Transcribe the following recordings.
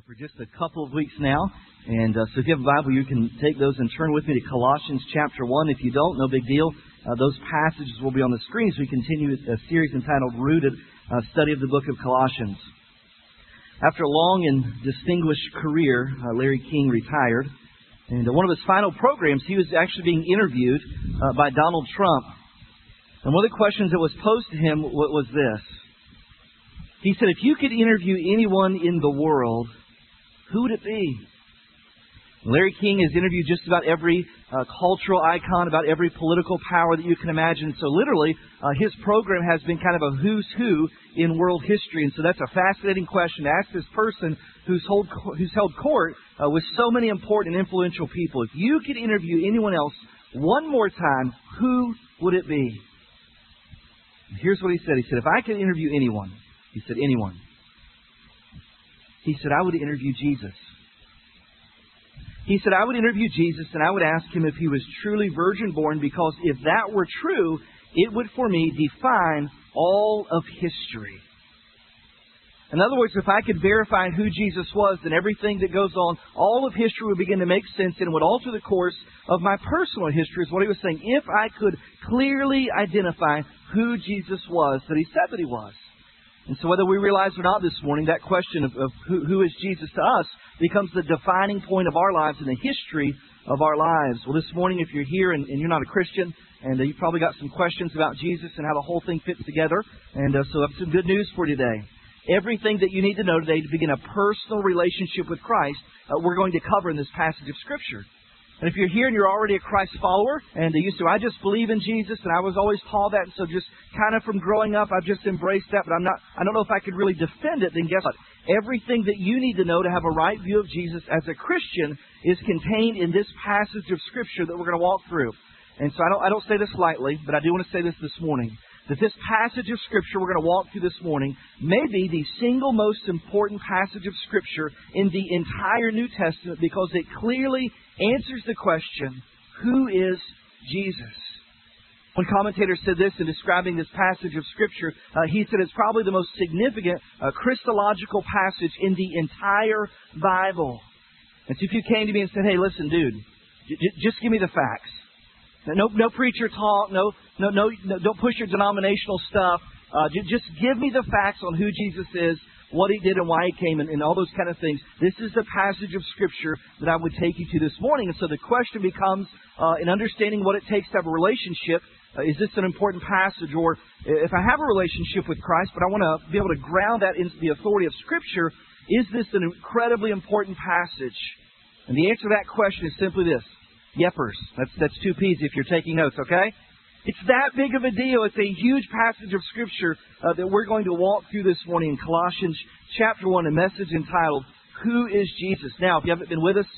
uh, for just a couple of weeks now. And uh, so if you have a Bible, you can take those and turn with me to Colossians chapter 1. If you don't, no big deal. Uh, those passages will be on the screen as we continue a series entitled Rooted, uh, Study of the Book of Colossians. After a long and distinguished career, uh, Larry King retired. And uh, one of his final programs, he was actually being interviewed by Donald Trump. And one of the questions that was posed to him was this he said, if you could interview anyone in the world, who would it be? Larry King has interviewed just about every uh, cultural icon, about every political power that you can imagine. So, literally, uh, his program has been kind of a who's who in world history. And so, that's a fascinating question to ask this person who's, hold, who's held court uh, with so many important and influential people. If you could interview anyone else one more time, who would it be? Here's what he said He said, If I could interview anyone, he said, Anyone. He said, I would interview Jesus. He said, I would interview Jesus and I would ask him if he was truly virgin born because if that were true, it would for me define all of history. In other words, if I could verify who Jesus was, then everything that goes on, all of history would begin to make sense and would alter the course of my personal history, is what he was saying. If I could clearly identify who Jesus was, that he said that he was. And so, whether we realize or not this morning, that question of, of who, who is Jesus to us becomes the defining point of our lives and the history of our lives. Well, this morning, if you're here and, and you're not a Christian, and uh, you've probably got some questions about Jesus and how the whole thing fits together, and uh, so I have some good news for you today. Everything that you need to know today to begin a personal relationship with Christ, uh, we're going to cover in this passage of Scripture. And if you're here and you're already a Christ follower, and you say, I just believe in Jesus, and I was always taught that, and so just kind of from growing up, I've just embraced that, but I'm not, I don't know if I could really defend it, then guess what? Everything that you need to know to have a right view of Jesus as a Christian is contained in this passage of Scripture that we're going to walk through. And so I don't, I don't say this lightly, but I do want to say this this morning that this passage of Scripture we're going to walk through this morning may be the single most important passage of Scripture in the entire New Testament because it clearly answers the question who is Jesus? One commentator said this in describing this passage of Scripture. Uh, he said it's probably the most significant uh, Christological passage in the entire Bible. And so if you came to me and said, hey, listen, dude, j- just give me the facts. No, no preacher talk. No, no, no, no don't push your denominational stuff. Uh, just give me the facts on who Jesus is, what he did, and why he came, and, and all those kind of things. This is the passage of Scripture that I would take you to this morning. And so the question becomes, uh, in understanding what it takes to have a relationship, uh, is this an important passage? Or if I have a relationship with Christ, but I want to be able to ground that into the authority of Scripture, is this an incredibly important passage? And the answer to that question is simply this Yepers. That's, that's two P's if you're taking notes, okay? It's that big of a deal. It's a huge passage of Scripture uh, that we're going to walk through this morning in Colossians chapter 1, a message entitled, Who is Jesus? Now, if you haven't been with us,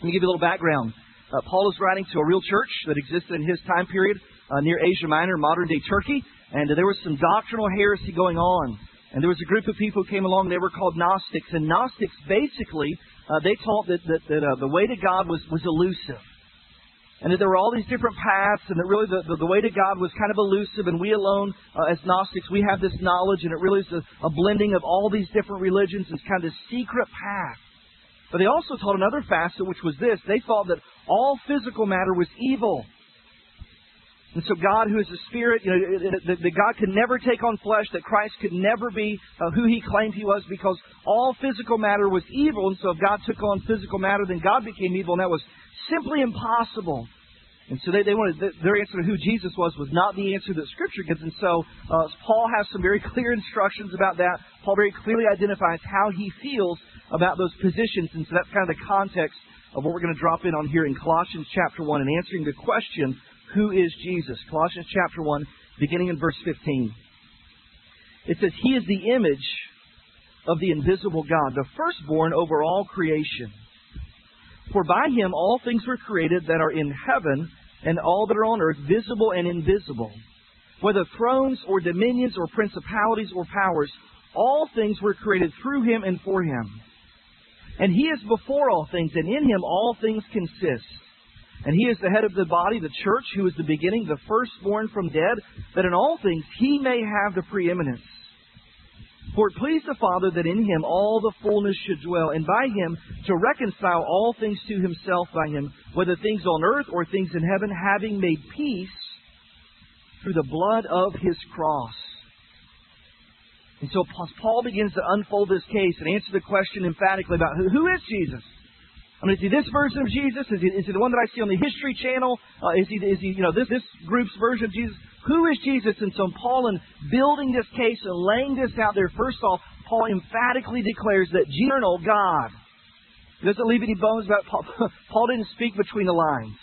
let me give you a little background. Uh, Paul is writing to a real church that existed in his time period uh, near Asia Minor, modern day Turkey, and there was some doctrinal heresy going on. And there was a group of people who came along, they were called Gnostics. And Gnostics basically, uh, they taught that, that, that uh, the way to God was, was elusive and that there were all these different paths, and that really the, the, the way to God was kind of elusive, and we alone, uh, as Gnostics, we have this knowledge, and it really is a, a blending of all these different religions. It's kind of this secret path. But they also taught another facet, which was this. They thought that all physical matter was evil. And so God, who is a spirit, you know, that, God could never take on flesh, that Christ could never be uh, who he claimed he was because all physical matter was evil. And so if God took on physical matter, then God became evil, and that was simply impossible. And so they, they wanted their answer to who Jesus was was not the answer that Scripture gives. And so uh, Paul has some very clear instructions about that. Paul very clearly identifies how he feels about those positions. And so that's kind of the context of what we're going to drop in on here in Colossians chapter 1 and answering the question, who is Jesus? Colossians chapter 1, beginning in verse 15. It says, He is the image of the invisible God, the firstborn over all creation. For by him all things were created that are in heaven and all that are on earth, visible and invisible. Whether thrones or dominions or principalities or powers, all things were created through him and for him. And he is before all things, and in him all things consist. And he is the head of the body, the church, who is the beginning, the firstborn from dead, that in all things he may have the preeminence. For it pleased the Father that in him all the fullness should dwell, and by him to reconcile all things to himself by him, whether things on earth or things in heaven, having made peace through the blood of his cross. And so Paul begins to unfold this case and answer the question emphatically about who, who is Jesus? I mean, is he this version of Jesus? Is he, is he the one that I see on the History Channel? Uh, is he, is he, you know, this, this group's version of Jesus? Who is Jesus? And so Paul, in building this case and laying this out there, first off, Paul emphatically declares that eternal God. He doesn't leave any bones about Paul. Paul didn't speak between the lines.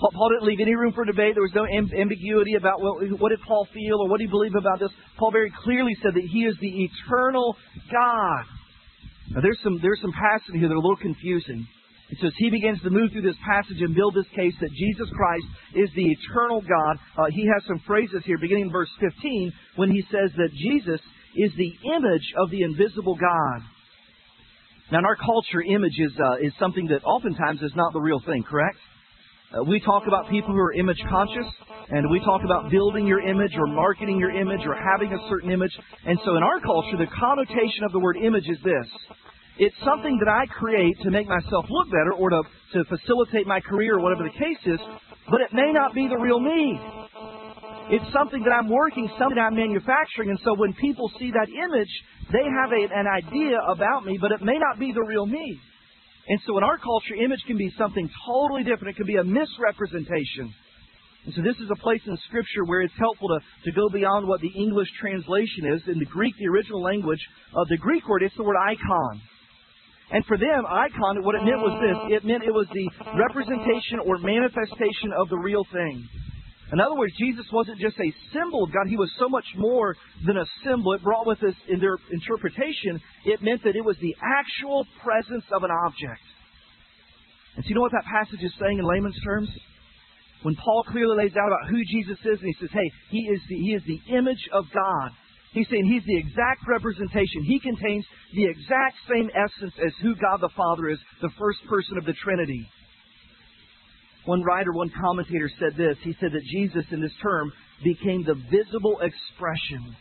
Paul didn't leave any room for debate. There was no ambiguity about what, what did Paul feel or what he believe about this. Paul very clearly said that he is the eternal God. Now there's some there's some passage here that are a little confusing. It says he begins to move through this passage and build this case that Jesus Christ is the eternal God. Uh, he has some phrases here, beginning in verse 15, when he says that Jesus is the image of the invisible God. Now, in our culture, image is, uh, is something that oftentimes is not the real thing, correct? Uh, we talk about people who are image conscious, and we talk about building your image or marketing your image or having a certain image. And so in our culture, the connotation of the word image is this. It's something that I create to make myself look better or to, to facilitate my career or whatever the case is, but it may not be the real me. It's something that I'm working, something I'm manufacturing, and so when people see that image, they have a, an idea about me, but it may not be the real me. And so in our culture, image can be something totally different. It can be a misrepresentation. And so this is a place in Scripture where it's helpful to, to go beyond what the English translation is. In the Greek, the original language, of the Greek word, it's the word icon. And for them, icon, what it meant was this. It meant it was the representation or manifestation of the real thing. In other words, Jesus wasn't just a symbol of God. He was so much more than a symbol. It brought with us, in their interpretation, it meant that it was the actual presence of an object. And so you know what that passage is saying in layman's terms? When Paul clearly lays out about who Jesus is, and he says, hey, he is the, he is the image of God. He's saying he's the exact representation. He contains the exact same essence as who God the Father is, the first person of the Trinity. One writer, one commentator said this. He said that Jesus, in this term, became the visible expression.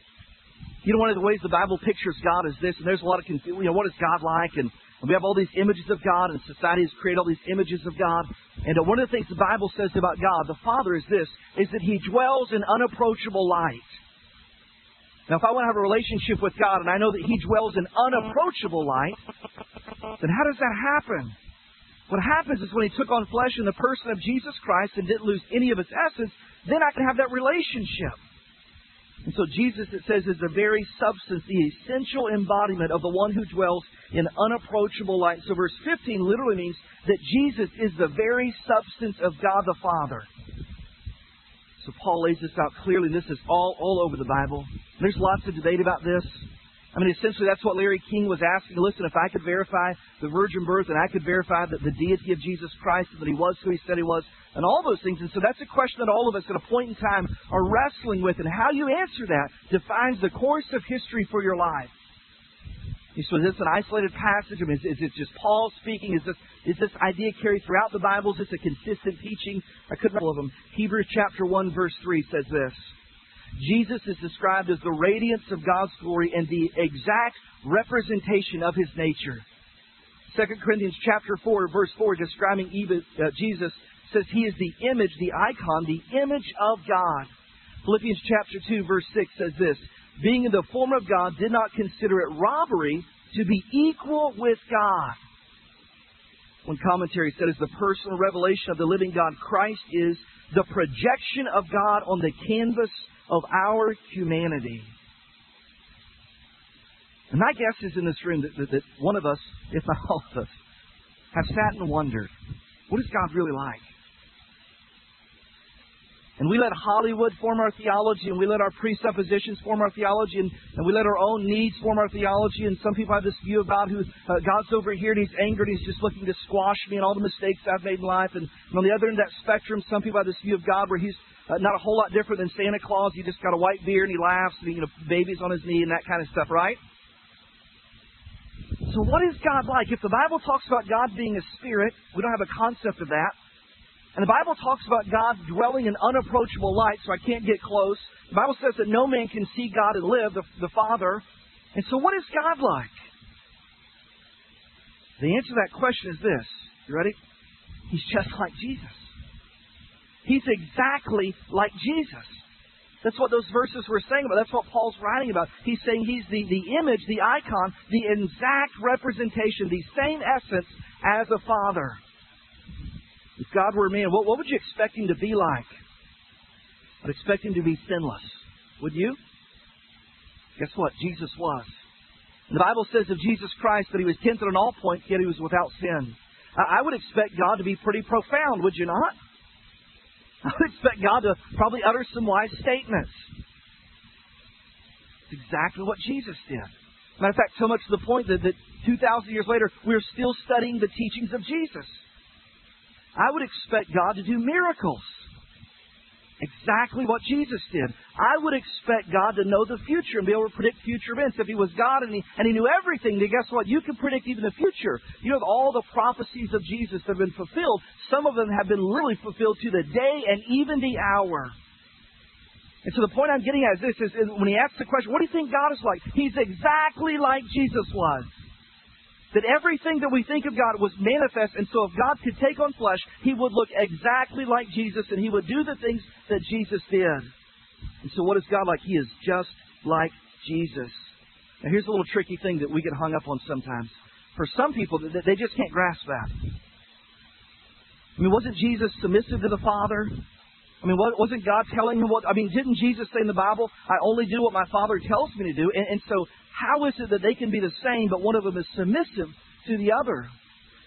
You know, one of the ways the Bible pictures God is this, and there's a lot of confusion. You know, what is God like? And we have all these images of God, and society has created all these images of God. And uh, one of the things the Bible says about God, the Father, is this, is that He dwells in unapproachable light. Now, if I want to have a relationship with God, and I know that He dwells in unapproachable light, then how does that happen? What happens is when he took on flesh in the person of Jesus Christ and didn't lose any of his essence, then I can have that relationship. And so Jesus, it says, is the very substance, the essential embodiment of the one who dwells in unapproachable light. So verse 15 literally means that Jesus is the very substance of God the Father. So Paul lays this out clearly. This is all, all over the Bible. There's lots of debate about this. I mean, essentially, that's what Larry King was asking. Listen, if I could verify the virgin birth and I could verify that the deity of Jesus Christ and that he was who he said he was, and all those things. And so that's a question that all of us at a point in time are wrestling with. And how you answer that defines the course of history for your life. So is this an isolated passage? I mean, is, is it just Paul speaking? Is this, is this idea carried throughout the Bible? Is this a consistent teaching? I couldn't all of them. Hebrews chapter 1, verse 3 says this. Jesus is described as the radiance of God's glory and the exact representation of his nature. 2 Corinthians chapter 4, verse 4, describing uh, Jesus, says he is the image, the icon, the image of God. Philippians chapter 2, verse 6 says this Being in the form of God, did not consider it robbery to be equal with God. One commentary said, as the personal revelation of the living God, Christ is the projection of God on the canvas of our humanity. And my guess is in this room that, that, that one of us, if not all of us, have sat and wondered, what is God really like? And we let Hollywood form our theology, and we let our presuppositions form our theology, and, and we let our own needs form our theology. And some people have this view of God who uh, God's over here and He's angered, and He's just looking to squash me and all the mistakes I've made in life. And, and on the other end of that spectrum, some people have this view of God where He's uh, not a whole lot different than Santa Claus. He just got a white beard and he laughs and he, you know, baby's on his knee and that kind of stuff, right? So what is God like? If the Bible talks about God being a spirit, we don't have a concept of that. And the Bible talks about God dwelling in unapproachable light, so I can't get close. The Bible says that no man can see God and live, the, the Father. And so, what is God like? The answer to that question is this. You ready? He's just like Jesus. He's exactly like Jesus. That's what those verses were saying about. That's what Paul's writing about. He's saying he's the, the image, the icon, the exact representation, the same essence as a father. If God were a man, what, what would you expect him to be like? I'd expect him to be sinless. Would you? Guess what? Jesus was. The Bible says of Jesus Christ that he was tempted on all points, yet he was without sin. I would expect God to be pretty profound, would you not? I would expect God to probably utter some wise statements. It's exactly what Jesus did. Matter of fact, so much to the point that, that 2,000 years later, we're still studying the teachings of Jesus. I would expect God to do miracles. Exactly what Jesus did. I would expect God to know the future and be able to predict future events. If He was God and He, and he knew everything, then guess what? You can predict even the future. You have all the prophecies of Jesus that have been fulfilled. Some of them have been literally fulfilled to the day and even the hour. And so the point I'm getting at is this, is, when he asks the question, what do you think God is like? He's exactly like Jesus was that everything that we think of God was manifest, and so if God could take on flesh, He would look exactly like Jesus, and He would do the things that Jesus did. And so, what is God like? He is just like Jesus. Now, here's a little tricky thing that we get hung up on sometimes. For some people, they just can't grasp that. I mean, wasn't Jesus submissive to the Father? I mean, wasn't God telling him what? I mean, didn't Jesus say in the Bible, I only do what my Father tells me to do? And, and so, how is it that they can be the same, but one of them is submissive to the other?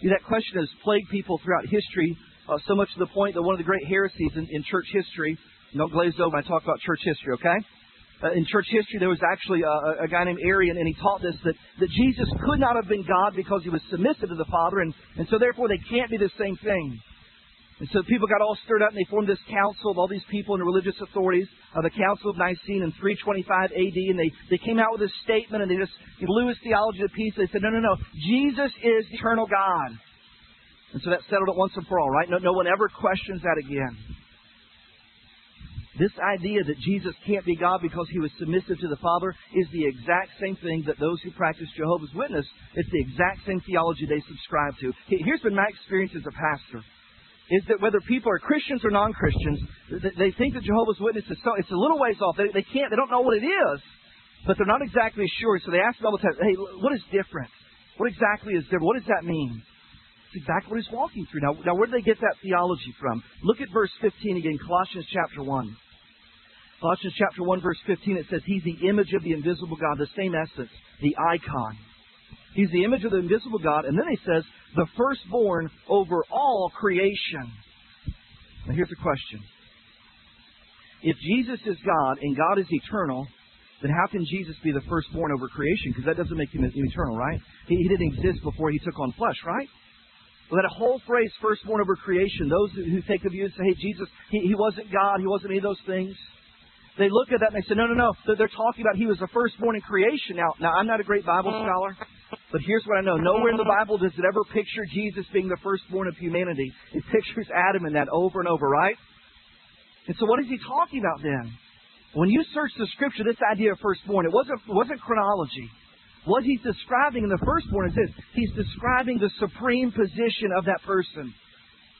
You know, that question has plagued people throughout history, uh, so much to the point that one of the great heresies in, in church history, don't glaze over when I talk about church history, okay? Uh, in church history, there was actually a, a guy named Arian, and he taught this that, that Jesus could not have been God because he was submissive to the Father, and, and so therefore they can't be the same thing. And so people got all stirred up and they formed this council of all these people and the religious authorities, of the Council of Nicene in 325 AD, and they, they came out with a statement and they just blew his theology to pieces. They said, no, no, no, Jesus is the eternal God. And so that settled it once and for all, right? No, no one ever questions that again. This idea that Jesus can't be God because he was submissive to the Father is the exact same thing that those who practice Jehovah's Witness, it's the exact same theology they subscribe to. Here's been my experience as a pastor is that whether people are Christians or non-Christians, they think that Jehovah's Witness is so, it's a little ways off. They, they can't, they don't know what it is, but they're not exactly sure. So they ask all the time, hey, what is different? What exactly is different? What does that mean? It's exactly what he's walking through. Now, now where do they get that theology from? Look at verse 15 again, Colossians chapter 1. Colossians chapter 1, verse 15, it says, He's the image of the invisible God, the same essence, the icon. He's the image of the invisible God. And then he says, the firstborn over all creation. Now here's the question. If Jesus is God and God is eternal, then how can Jesus be the firstborn over creation? Because that doesn't make him eternal, right? He, he, didn't exist before he took on flesh, right? Well, that whole phrase, firstborn over creation, those who take the view and say, hey, Jesus, he, he wasn't God, he wasn't any of those things. They look at that and they say, no, no, no. They're talking about he was the firstborn in creation. Now, now I'm not a great Bible mm. scholar. But here's what I know. Nowhere in the Bible does it ever picture Jesus being the firstborn of humanity. It pictures Adam in that over and over, right? And so what is he talking about then? When you search the scripture, this idea of firstborn, it wasn't, wasn't chronology. What he's describing in the firstborn is this. He's describing the supreme position of that person.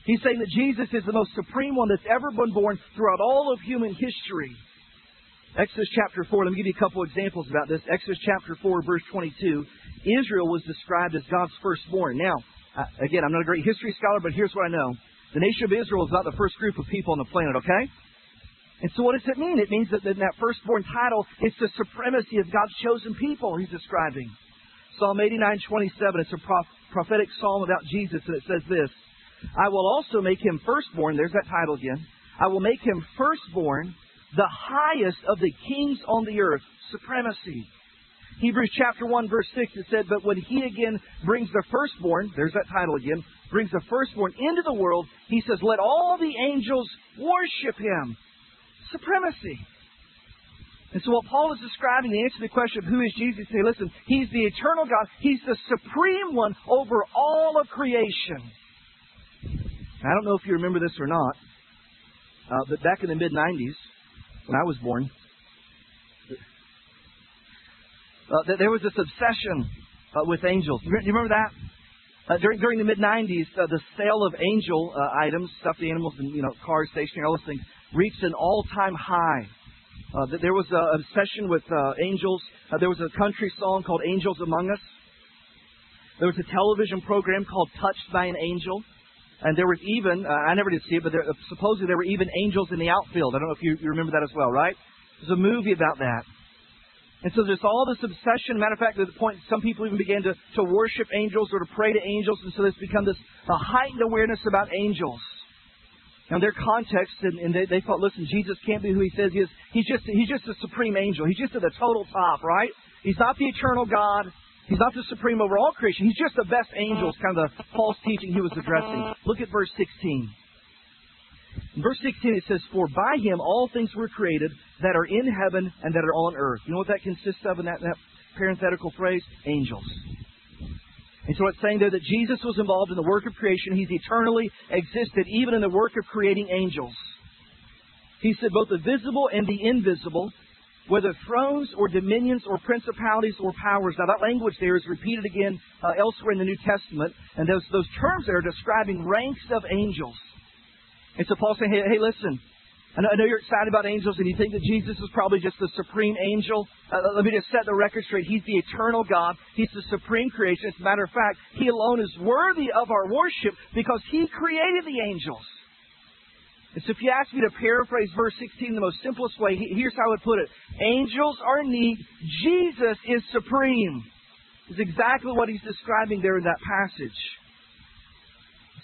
He's saying that Jesus is the most supreme one that's ever been born throughout all of human history. Exodus chapter 4, let me give you a couple examples about this. Exodus chapter 4, verse 22. Israel was described as God's firstborn. Now, uh, again, I'm not a great history scholar, but here's what I know. The nation of Israel is not the first group of people on the planet, okay? And so what does it mean? It means that in that firstborn title, it's the supremacy of God's chosen people he's describing. Psalm 89, 27, it's a prophetic psalm about Jesus, and it says this, I will also make him firstborn, there's that title again. I will make him firstborn, the highest of the kings on the earth, supremacy. Hebrews chapter 1 verse 6 it said, But when he again brings the firstborn, there's that title again, brings the firstborn into the world, he says, Let all the angels worship him. Supremacy. And so what Paul is describing, the answer to the question of who is Jesus, say, listen, he's the eternal God. He's the supreme one over all of creation. I don't know if you remember this or not, uh, but back in the mid 90s, when I was born, uh, there was this obsession uh, with angels. Do you remember that? Uh, during during the mid '90s, uh, the sale of angel uh, items, stuffed animals, and you know cars, stationery, all those things, reached an all-time high. Uh, there was an obsession with uh, angels. Uh, there was a country song called "Angels Among Us." There was a television program called "Touched by an Angel," and there was even uh, I never did see it, but there, uh, supposedly there were even angels in the outfield. I don't know if you, you remember that as well, right? There's a movie about that. And so there's all this obsession. Matter of fact, to the point some people even began to, to worship angels or to pray to angels, and so there's become this a heightened awareness about angels. Now their context, and, and they, they thought, listen, Jesus can't be who he says he is. He's just he's just a supreme angel. He's just at the total top, right? He's not the eternal God. He's not the supreme over all creation. He's just the best angel. It's kind of the false teaching he was addressing. Look at verse 16. In verse 16 it says, For by him all things were created that are in heaven and that are on earth. You know what that consists of in that, that parenthetical phrase? Angels. And so it's saying there that Jesus was involved in the work of creation. He's eternally existed, even in the work of creating angels. He said both the visible and the invisible, whether thrones or dominions or principalities or powers. Now that language there is repeated again uh, elsewhere in the New Testament, and those, those terms there are describing ranks of angels. And so Paul's saying, hey, hey listen, I know, I know, you're excited about angels and you think that Jesus is probably just the supreme angel. Uh, let me just set the record straight. He's the eternal God. He's the supreme creation. As a matter of fact, He alone is worthy of our worship because He created the angels. And so if you ask me to paraphrase verse 16 the most simplest way, here's how I would put it. Angels are neat. Jesus is supreme. Is exactly what he's describing there in that passage.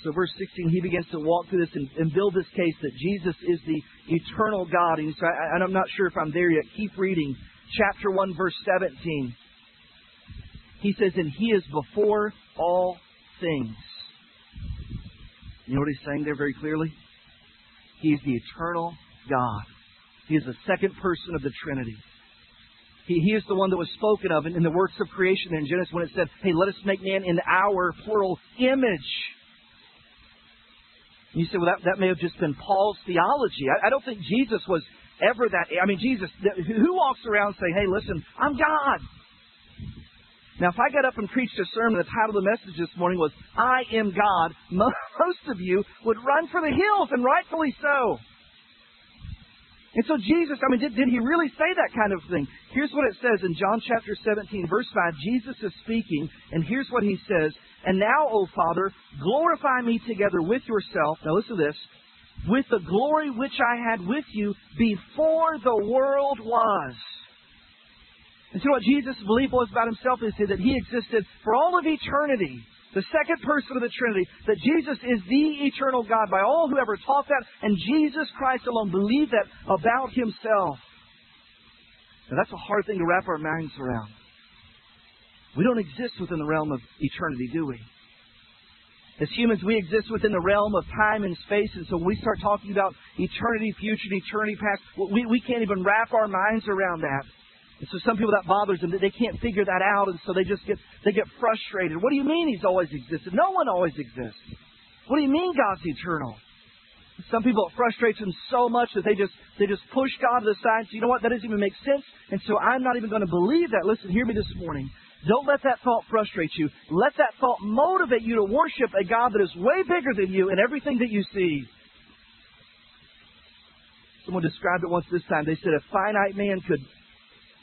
So, verse 16, he begins to walk through this and, and build this case that Jesus is the eternal God. And, so I, and I'm not sure if I'm there yet. Keep reading. Chapter 1, verse 17. He says, And he is before all things. You know what he's saying there very clearly? He is the eternal God. He is the second person of the Trinity. He, he is the one that was spoken of in, in the works of creation in Genesis when it said, Hey, let us make man in our plural image. You say, well, that, that may have just been Paul's theology. I, I don't think Jesus was ever that. I mean, Jesus, who walks around saying, hey, listen, I'm God? Now, if I got up and preached a sermon, the title of the message this morning was, I am God, most of you would run for the hills, and rightfully so. And so Jesus, I mean, did, did he really say that kind of thing? Here's what it says in John chapter 17, verse 5. Jesus is speaking, and here's what he says and now, O Father, glorify me together with yourself. Now listen to this. With the glory which I had with you before the world was. And so what Jesus' belief was about himself is that he existed for all of eternity. The second person of the Trinity, that Jesus is the eternal God by all who ever taught that, and Jesus Christ alone believed that about himself. Now that's a hard thing to wrap our minds around. We don't exist within the realm of eternity, do we? As humans, we exist within the realm of time and space, and so when we start talking about eternity future and eternity past, we, we can't even wrap our minds around that. And so some people that bothers them, that they can't figure that out, and so they just get they get frustrated. What do you mean he's always existed? No one always exists. What do you mean God's eternal? Some people it frustrates them so much that they just they just push God to the side. So you know what? That doesn't even make sense. And so I'm not even going to believe that. Listen, hear me this morning. Don't let that thought frustrate you. Let that thought motivate you to worship a God that is way bigger than you in everything that you see. Someone described it once this time. They said a finite man could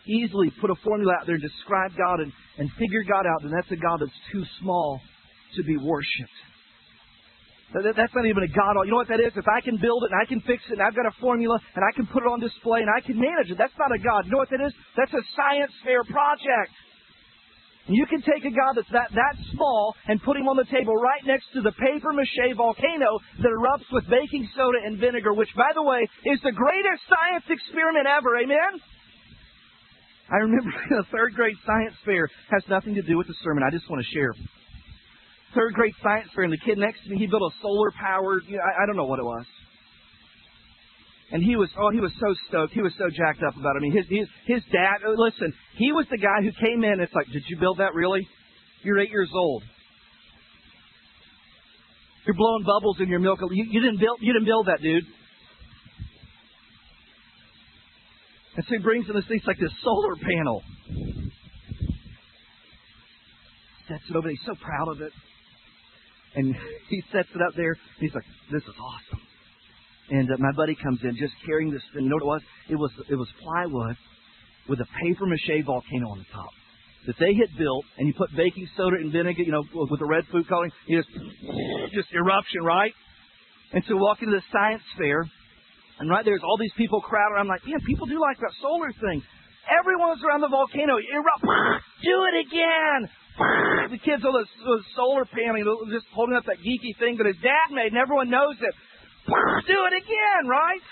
easily put a formula out there and describe God and, and figure God out, then that's a God that's too small to be worshipped. That's not even a God. You know what that is? If I can build it and I can fix it and I've got a formula and I can put it on display and I can manage it, that's not a God. You know what that is? That's a science fair project. You can take a God that's that, that small and put him on the table right next to the paper mache volcano that erupts with baking soda and vinegar, which, by the way, is the greatest science experiment ever. Amen? I remember the third grade science fair has nothing to do with the sermon. I just want to share. Third grade science fair, and the kid next to me, he built a solar powered, you know, I, I don't know what it was. And he was, oh, he was so stoked. He was so jacked up about it. I mean, his, his, his dad, oh, listen, he was the guy who came in. It's like, did you build that really? You're eight years old. You're blowing bubbles in your milk. You, you didn't build, you didn't build that, dude. And so he brings in this thing, like this solar panel. sets it over. He's so proud of it. And he sets it up there. He's like, this is awesome. And uh, my buddy comes in just carrying this thing. You know what it was? It was it was plywood with a paper mache volcano on the top that they had built, and you put baking soda and vinegar, you know, with the red food coloring, you just just eruption, right? And so walk into the science fair, and right there's all these people crowded. I'm like, man, people do like that solar thing. Everyone's around the volcano. Erupt. Do it again. The kids on the solar panel, just holding up that geeky thing that his dad made, and everyone knows it. Do it again, right?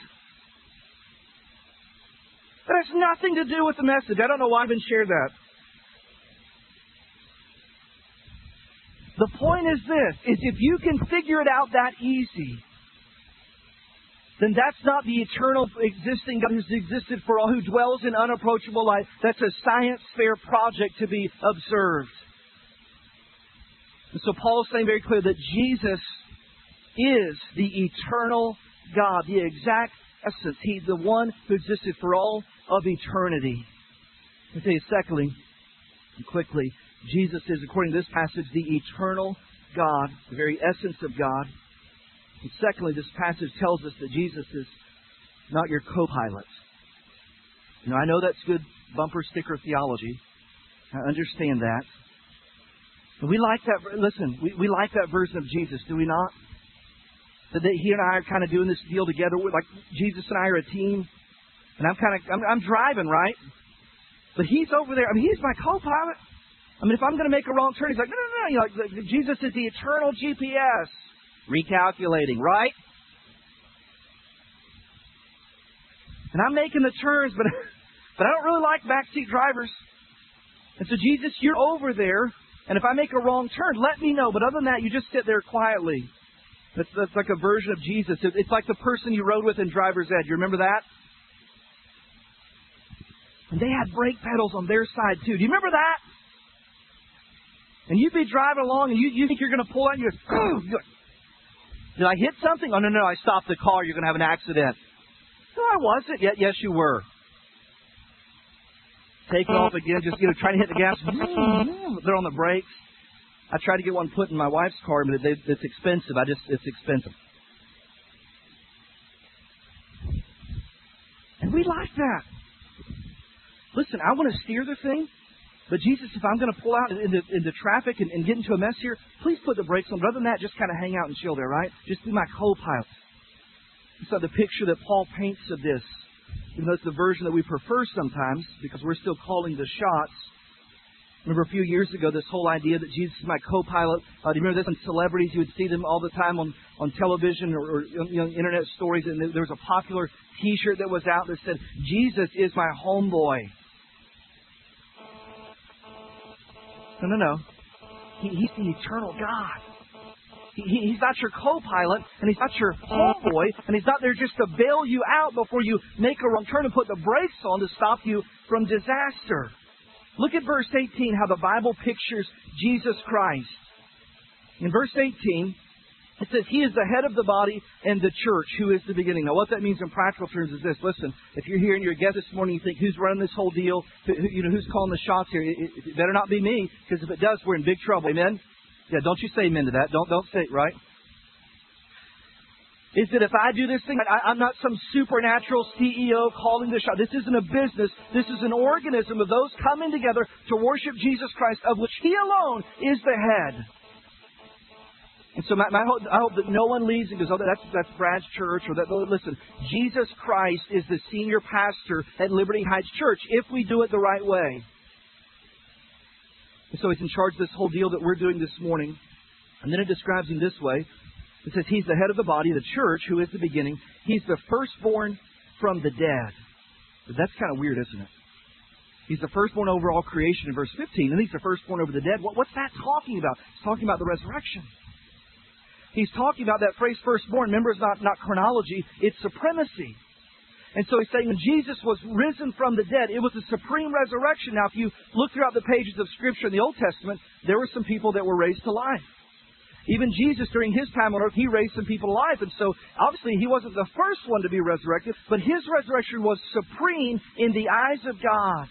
That has nothing to do with the message. I don't know why I've been shared that. The point is this, is if you can figure it out that easy, then that's not the eternal existing God who's existed for all, who dwells in unapproachable light. That's a science fair project to be observed. And so Paul is saying very clear that Jesus is the eternal God, the exact essence. He's the one who existed for all of eternity. Tell you, secondly, and quickly, Jesus is, according to this passage, the eternal God, the very essence of God. And secondly, this passage tells us that Jesus is not your co pilot. Know, I know that's good bumper sticker theology. I understand that. But we like that. Listen, we, we like that version of Jesus, do we not? That he and I are kind of doing this deal together. Like Jesus and I are a team, and I'm kind of I'm, I'm driving right, but he's over there. I mean, he's my co-pilot. I mean, if I'm going to make a wrong turn, he's like, no, no, no. You know, like, Jesus is the eternal GPS. Recalculating, right? And I'm making the turns, but but I don't really like backseat drivers. And so Jesus, you're over there, and if I make a wrong turn, let me know. But other than that, you just sit there quietly. That's, that's like a version of Jesus. It's like the person you rode with in driver's ed. You remember that? And they had brake pedals on their side too. Do you remember that? And you'd be driving along and you, you think you're going to pull out and you go, did I hit something? Oh, no, no, I stopped the car. You're going to have an accident. No, I wasn't. Yet, yes, you were. Take off again, just, you know, trying to hit the gas. They're on the brakes. I tried to get one put in my wife's car, but it, it's expensive. I just, it's expensive. And we like that. Listen, I want to steer the thing. But Jesus, if I'm going to pull out into, into traffic and, and, get into a mess here, please put the brakes on. But other than that, just kind of hang out and chill there, right? Just be my co-pilot. So the picture that Paul paints of this, even though it's the version that we prefer sometimes, because we're still calling the shots. Remember a few years ago, this whole idea that Jesus is my co-pilot. Uh, do you remember this? On celebrities, you would see them all the time on, on television or, or you know, internet stories. And there was a popular T-shirt that was out that said, "Jesus is my homeboy." No, no, no. He, he's the eternal God. He, he's not your co-pilot, and he's not your homeboy, and he's not there just to bail you out before you make a wrong turn and put the brakes on to stop you from disaster. Look at verse 18, how the Bible pictures Jesus Christ. In verse 18, it says he is the head of the body and the church, who is the beginning. Now, what that means in practical terms is this. Listen, if you're here and you're a guest this morning, you think, who's running this whole deal? Who, you know, who's calling the shots here? It, it, it better not be me, because if it does, we're in big trouble. Amen? Yeah, don't you say amen to that. Don't, don't say it, right? Is that if I do this thing, I, I'm not some supernatural CEO calling the shot. This isn't a business. This is an organism of those coming together to worship Jesus Christ, of which He alone is the head. And so my, my hope, I hope that no one leaves and goes, oh, that's, that's Brad's church. Or that, listen, Jesus Christ is the senior pastor at Liberty Heights Church if we do it the right way. And so he's in charge of this whole deal that we're doing this morning. And then it describes him this way. It says he's the head of the body, the church, who is the beginning. He's the firstborn from the dead. But that's kind of weird, isn't it? He's the firstborn over all creation in verse 15, and he's the firstborn over the dead. What, what's that talking about? It's talking about the resurrection. He's talking about that phrase firstborn. Remember, it's not, not chronology, it's supremacy. And so he's saying when Jesus was risen from the dead, it was a supreme resurrection. Now, if you look throughout the pages of Scripture in the Old Testament, there were some people that were raised to life. Even Jesus, during his time on earth, he raised some people alive. And so, obviously, he wasn't the first one to be resurrected, but his resurrection was supreme in the eyes of God.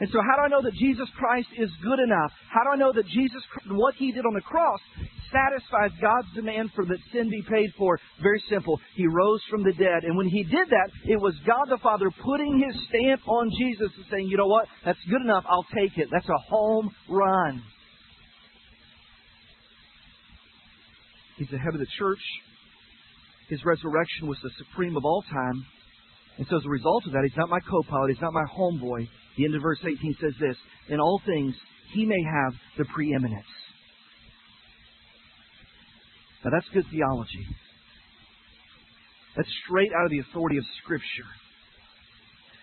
And so, how do I know that Jesus Christ is good enough? How do I know that Jesus, Christ what He did on the cross, satisfies God's demand for that sin be paid for? Very simple. He rose from the dead. And when He did that, it was God the Father putting His stamp on Jesus and saying, you know what? That's good enough. I'll take it. That's a home run. He's the head of the church. His resurrection was the supreme of all time. And so as a result of that, he's not my co-pilot, he's not my homeboy. The end of verse 18 says this, In all things, he may have the preeminence. Now that's good theology. That's straight out of the authority of Scripture.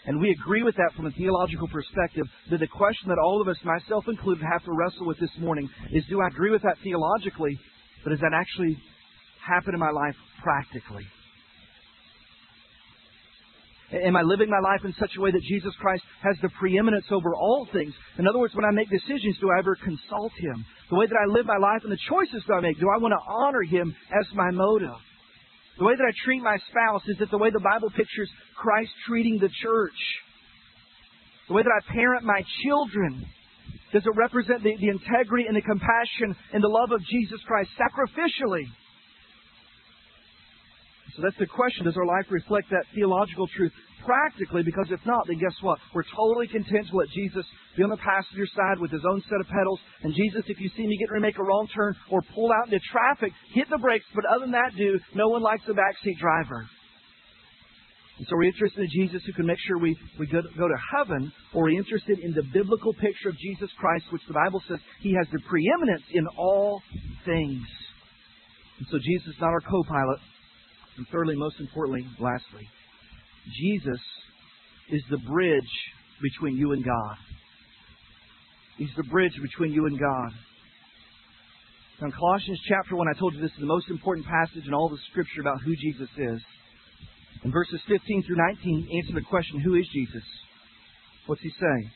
And we agree with that from a theological perspective But the question that all of us, myself included, have to wrestle with this morning is do I agree with that theologically, but does that actually happen in my life practically? Am I living my life in such a way that Jesus Christ has the preeminence over all things? In other words, when I make decisions, do I ever consult Him? The way that I live my life and the choices that I make, do I want to honor Him as my motive? The way that I treat my spouse, is it the way the Bible pictures Christ treating the church? The way that I parent my children, does it represent the, the integrity and the compassion and the love of Jesus Christ sacrificially? So that's the question. Does our life reflect that theological truth practically? Because if not, then guess what? We're totally content to let Jesus be on the passenger side with his own set of pedals. And Jesus, if you see me getting ready to make a wrong turn or pull out into traffic, hit the brakes. But other than that, dude, no one likes a backseat driver. And so we're interested in Jesus who can make sure we, we go, to, go to heaven, or we're interested in the biblical picture of Jesus Christ, which the Bible says he has the preeminence in all things. And so Jesus is not our co pilot, and thirdly, most importantly, lastly, Jesus is the bridge between you and God. He's the bridge between you and God. Now, in Colossians chapter 1, I told you this is the most important passage in all the scripture about who Jesus is. In verses 15 through 19, answer the question, Who is Jesus? What's he saying?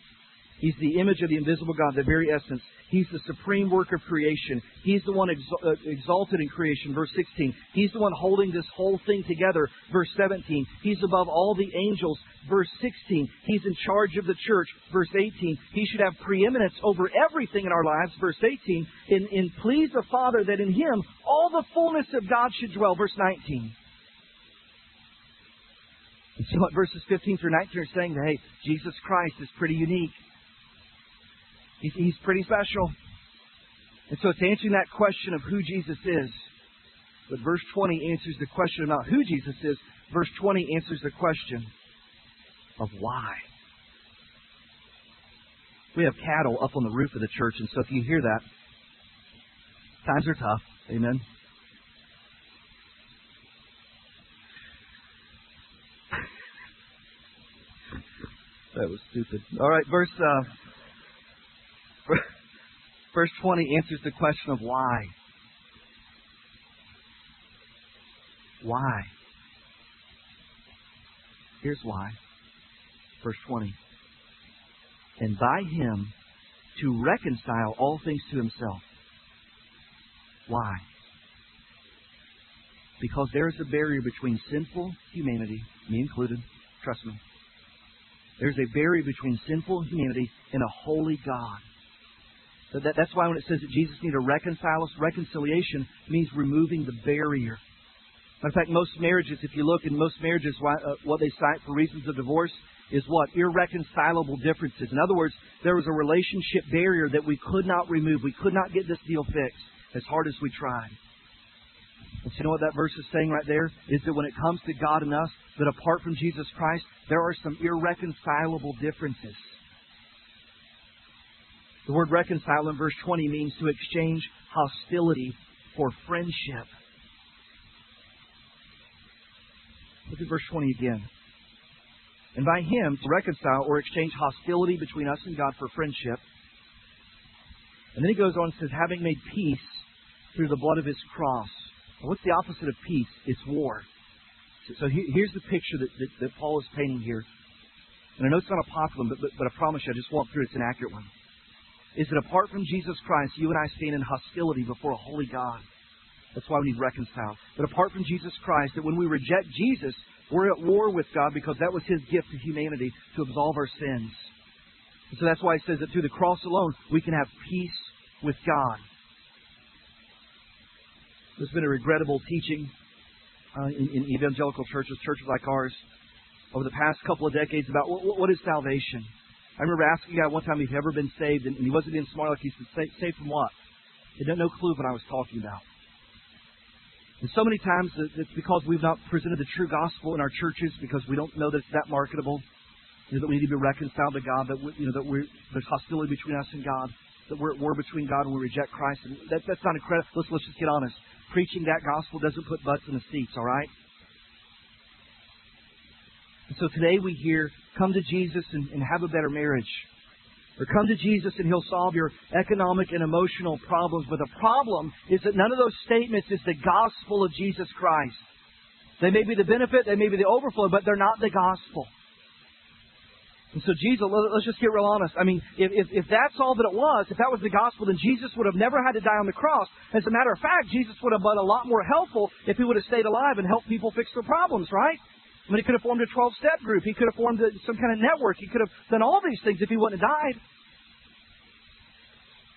He's the image of the invisible God, the very essence. He's the supreme work of creation. He's the one uh, exalted in creation. Verse 16. He's the one holding this whole thing together. Verse 17. He's above all the angels. Verse 16. He's in charge of the church. Verse 18. He should have preeminence over everything in our lives. Verse 18. In, in please the Father that in Him all the fullness of God should dwell. Verse 19. So what verses 15 through 19 are saying that, hey, Jesus Christ is pretty unique. He's, he's pretty special. And so it's answering that question of who Jesus is. But verse 20 answers the question about who Jesus is. Verse 20 answers the question of why. We have cattle up on the roof of the church, and so if you hear that, times are tough. Amen. that was stupid. All right, verse uh, Verse 20 answers the question of why. Why? Here's why. Verse 20. And by him to reconcile all things to himself. Why? Because there is a barrier between sinful humanity, me included, trust me. There's a barrier between sinful humanity and a holy God. So that, that's why when it says that Jesus needed to reconcile us, reconciliation means removing the barrier. Matter of fact, most marriages, if you look in most marriages, why, uh, what they cite for reasons of divorce is what? Irreconcilable differences. In other words, there was a relationship barrier that we could not remove. We could not get this deal fixed as hard as we tried. And you know what that verse is saying right there? Is that when it comes to God and us, that apart from Jesus Christ, there are some irreconcilable differences. The word reconcile in verse 20 means to exchange hostility for friendship. Look at verse 20 again. And by him to reconcile or exchange hostility between us and God for friendship. And then he goes on and says, having made peace through the blood of his cross. what's the opposite of peace? It's war. So, so here's the picture that, that, that, Paul is painting here. And I know it's not a popular one, but, but, but I promise you, I just walked through it. It's an accurate one is that apart from Jesus Christ, you and I stand in hostility before a holy God. That's why we need reconcile. But apart from Jesus Christ, that when we reject Jesus, we're at war with God because that was His gift to humanity to absolve our sins. And so that's why it says that through the cross alone, we can have peace with God. There's been a regrettable teaching uh, in, in, evangelical churches, churches like ours, over the past couple of decades about what, what is salvation. I remember asking a guy one time if he'd ever been saved, and, he wasn't being smart. Like he said, saved from what? He had no clue what I was talking about. And so many times it's because we've not presented the true gospel in our churches because we don't know that it's that marketable. You know, that we need to be reconciled to God. That we, you know that we're, there's hostility between us and God. That we're at war between God and we reject Christ. And that, that's not incredible. Let's let's just get honest. Preaching that gospel doesn't put butts in the seats. All right. And so today we hear, come to Jesus and, and have a better marriage. Or come to Jesus and He'll solve your economic and emotional problems. But the problem is that none of those statements is the gospel of Jesus Christ. They may be the benefit, they may be the overflow, but they're not the gospel. And so Jesus, let's just get real honest. I mean, if, if, if, that's all that it was, if that was the gospel, then Jesus would have never had to die on the cross. As a matter of fact, Jesus would have been a lot more helpful if he would have stayed alive and helped people fix their problems, right? I he could have formed a 12 step group. He could have formed a, some kind of network. He could have done all these things if he wouldn't have died.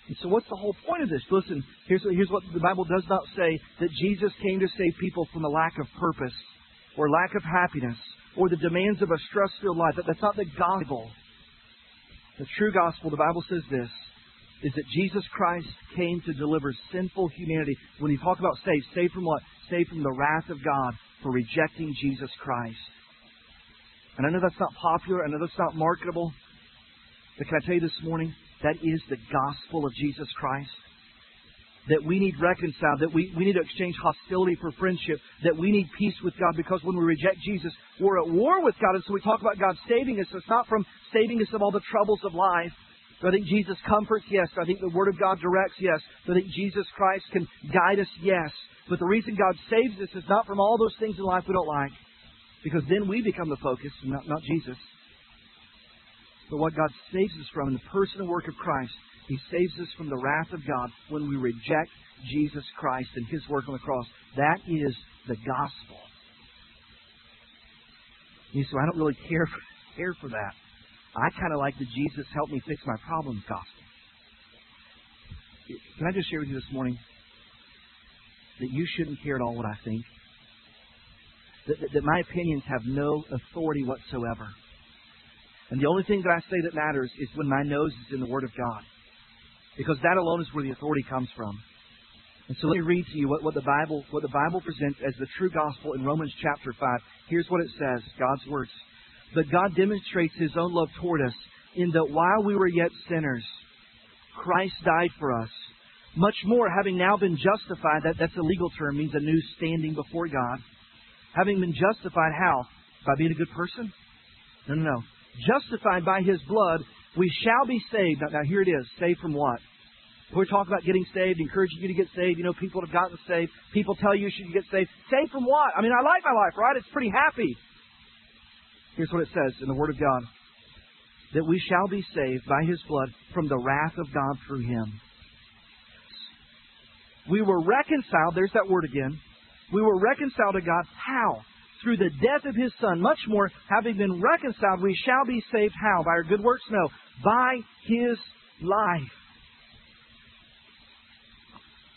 And so, what's the whole point of this? Listen, here's, here's what the Bible does not say that Jesus came to save people from the lack of purpose or lack of happiness or the demands of a stress filled life. That, that's not the gospel. The true gospel, the Bible says this, is that Jesus Christ came to deliver sinful humanity. When you talk about saved, saved from what? Saved from the wrath of God for rejecting Jesus Christ. And I know that's not popular, I know that's not marketable, but can I tell you this morning? That is the gospel of Jesus Christ. That we need reconciled, that we, we need to exchange hostility for friendship, that we need peace with God because when we reject Jesus, we're at war with God. And so we talk about God saving us. It's not from saving us of all the troubles of life. I think Jesus comforts? Yes. I think the Word of God directs? Yes. I think Jesus Christ can guide us? Yes. But the reason God saves us is not from all those things in life we don't like, because then we become the focus, not, not Jesus. But what God saves us from in the person and work of Christ, He saves us from the wrath of God when we reject Jesus Christ and His work on the cross. That is the gospel. You say, I don't really care for, care for that. I kind of like the Jesus help me fix my problems gospel. Can I just share with you this morning that you shouldn't care at all what I think? That, that, that my opinions have no authority whatsoever. And the only thing that I say that matters is when my nose is in the Word of God. Because that alone is where the authority comes from. And so let me read to you what, what, the Bible what the Bible presents as the true gospel in Romans chapter 5. Here's what it says, God's words. But God demonstrates his own love toward us in that while we were yet sinners, Christ died for us. Much more, having now been justified, that, that's a legal term, means a new standing before God. Having been justified, how? By being a good person? No, no, no justified by his blood, we shall be saved. Now, now here it is. Saved from what? We're talking about getting saved, encouraging you to get saved. You know, people have gotten saved. People tell you you should get saved. Saved from what? I mean, I like my life, right? It's pretty happy. Here's what it says in the Word of God that we shall be saved by His blood from the wrath of God through Him. We were reconciled, there's that word again. We were reconciled to God. How? through the death of his Son. Much more, having been reconciled, we shall be saved how? By our good works? No. By his life.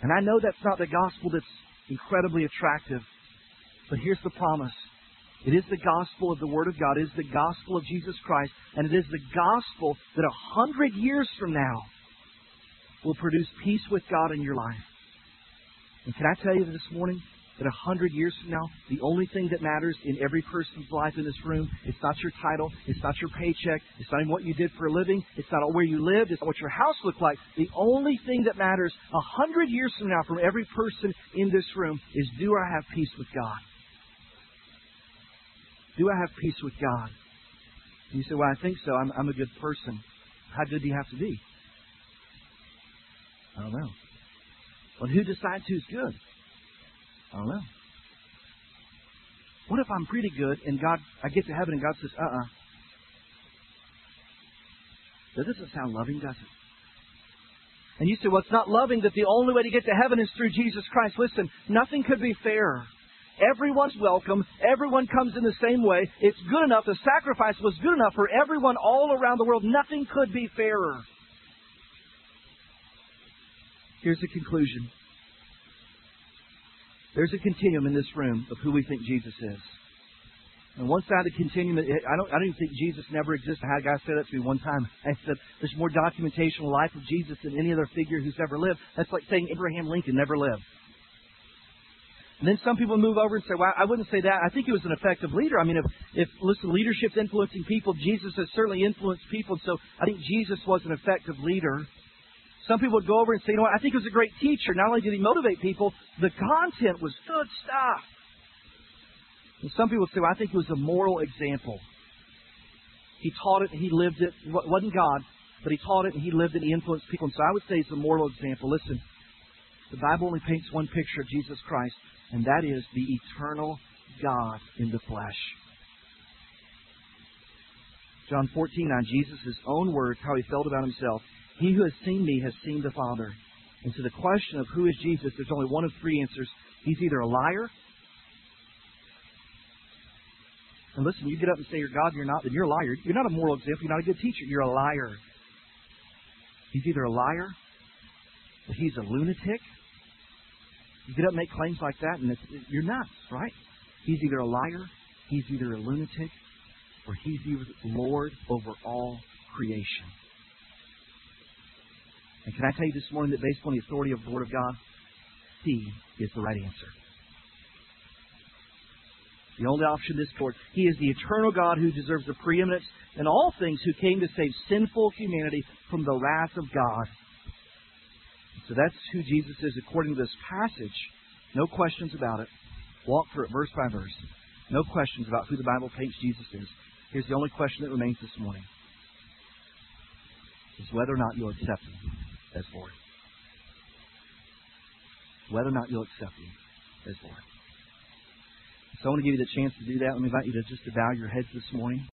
And I know that's not the gospel that's incredibly attractive, but here's the promise. It is the gospel of the Word of God. It is the gospel of Jesus Christ. And it is the gospel that a hundred years from now will produce peace with God in your life. And can I tell you this morning, that a hundred years from now, the only thing that matters in every person's life in this room, it's not your title, it's not your paycheck, it's not even what you did for a living, it's not where you lived, it's not what your house looked like. The only thing that matters a hundred years from now from every person in this room is do I have peace with God? Do I have peace with God? And you say, well, I think so. I'm, I'm a good person. How good do you have to be? I don't know. Well, who decides who's good? I don't know. What if I'm pretty good and God, I get to heaven and God says, uh uh-uh. uh That doesn't sound loving, does it? And you say, well, it's not loving that the only way to get to heaven is through Jesus Christ. Listen, nothing could be fairer. Everyone's welcome. Everyone comes in the same way. It's good enough. The sacrifice was good enough for everyone all around the world. Nothing could be fairer. Here's the conclusion. There's a continuum in this room of who we think Jesus is. And one side of the continuum, I don't, I don't even think Jesus never existed. I had a guy say that to me one time. I said, there's more documentation of the life of Jesus than any other figure who's ever lived. That's like saying Abraham Lincoln never lived. And then some people move over and say, well, I wouldn't say that. I think he was an effective leader. I mean, if, if listen, leadership's influencing people, Jesus has certainly influenced people. So I think Jesus was an effective leader. Some people would go over and say, you know what, I think he was a great teacher. Not only did he motivate people, the content was good stuff. And some people say, well, I think he was a moral example. He taught it and he lived it. It wasn't God, but he taught it and he lived it and he influenced people. And so I would say it's a moral example. Listen, the Bible only paints one picture of Jesus Christ, and that is the eternal God in the flesh. John 14, on Jesus' own words, how he felt about himself. He who has seen me has seen the Father. And to the question of who is Jesus, there's only one of three answers. He's either a liar, And listen, you get up and say you're God, you're not, then you're a liar. You're not a moral example. You're not a good teacher. You're a liar. He's either a liar he's a lunatic. You get up and make claims like that, and you're nuts, right? He's either a liar, he's either a lunatic, or he's either Lord over all creation. And can I tell you this morning that based on the authority of the Word of God, C is the right answer. The only option is toward. He is the eternal God who deserves the preeminence in all things, who came to save sinful humanity from the wrath of God. So that's who Jesus is according to this passage. No questions about it. Walk through it verse by verse. No questions about who the Bible paints Jesus is. Here's the only question that remains this morning. Is whether or not you'll accept him as Lord. Whether or not you'll accept him as Lord. So I want to give you the chance to do that. Let me invite you to just to bow your heads this morning.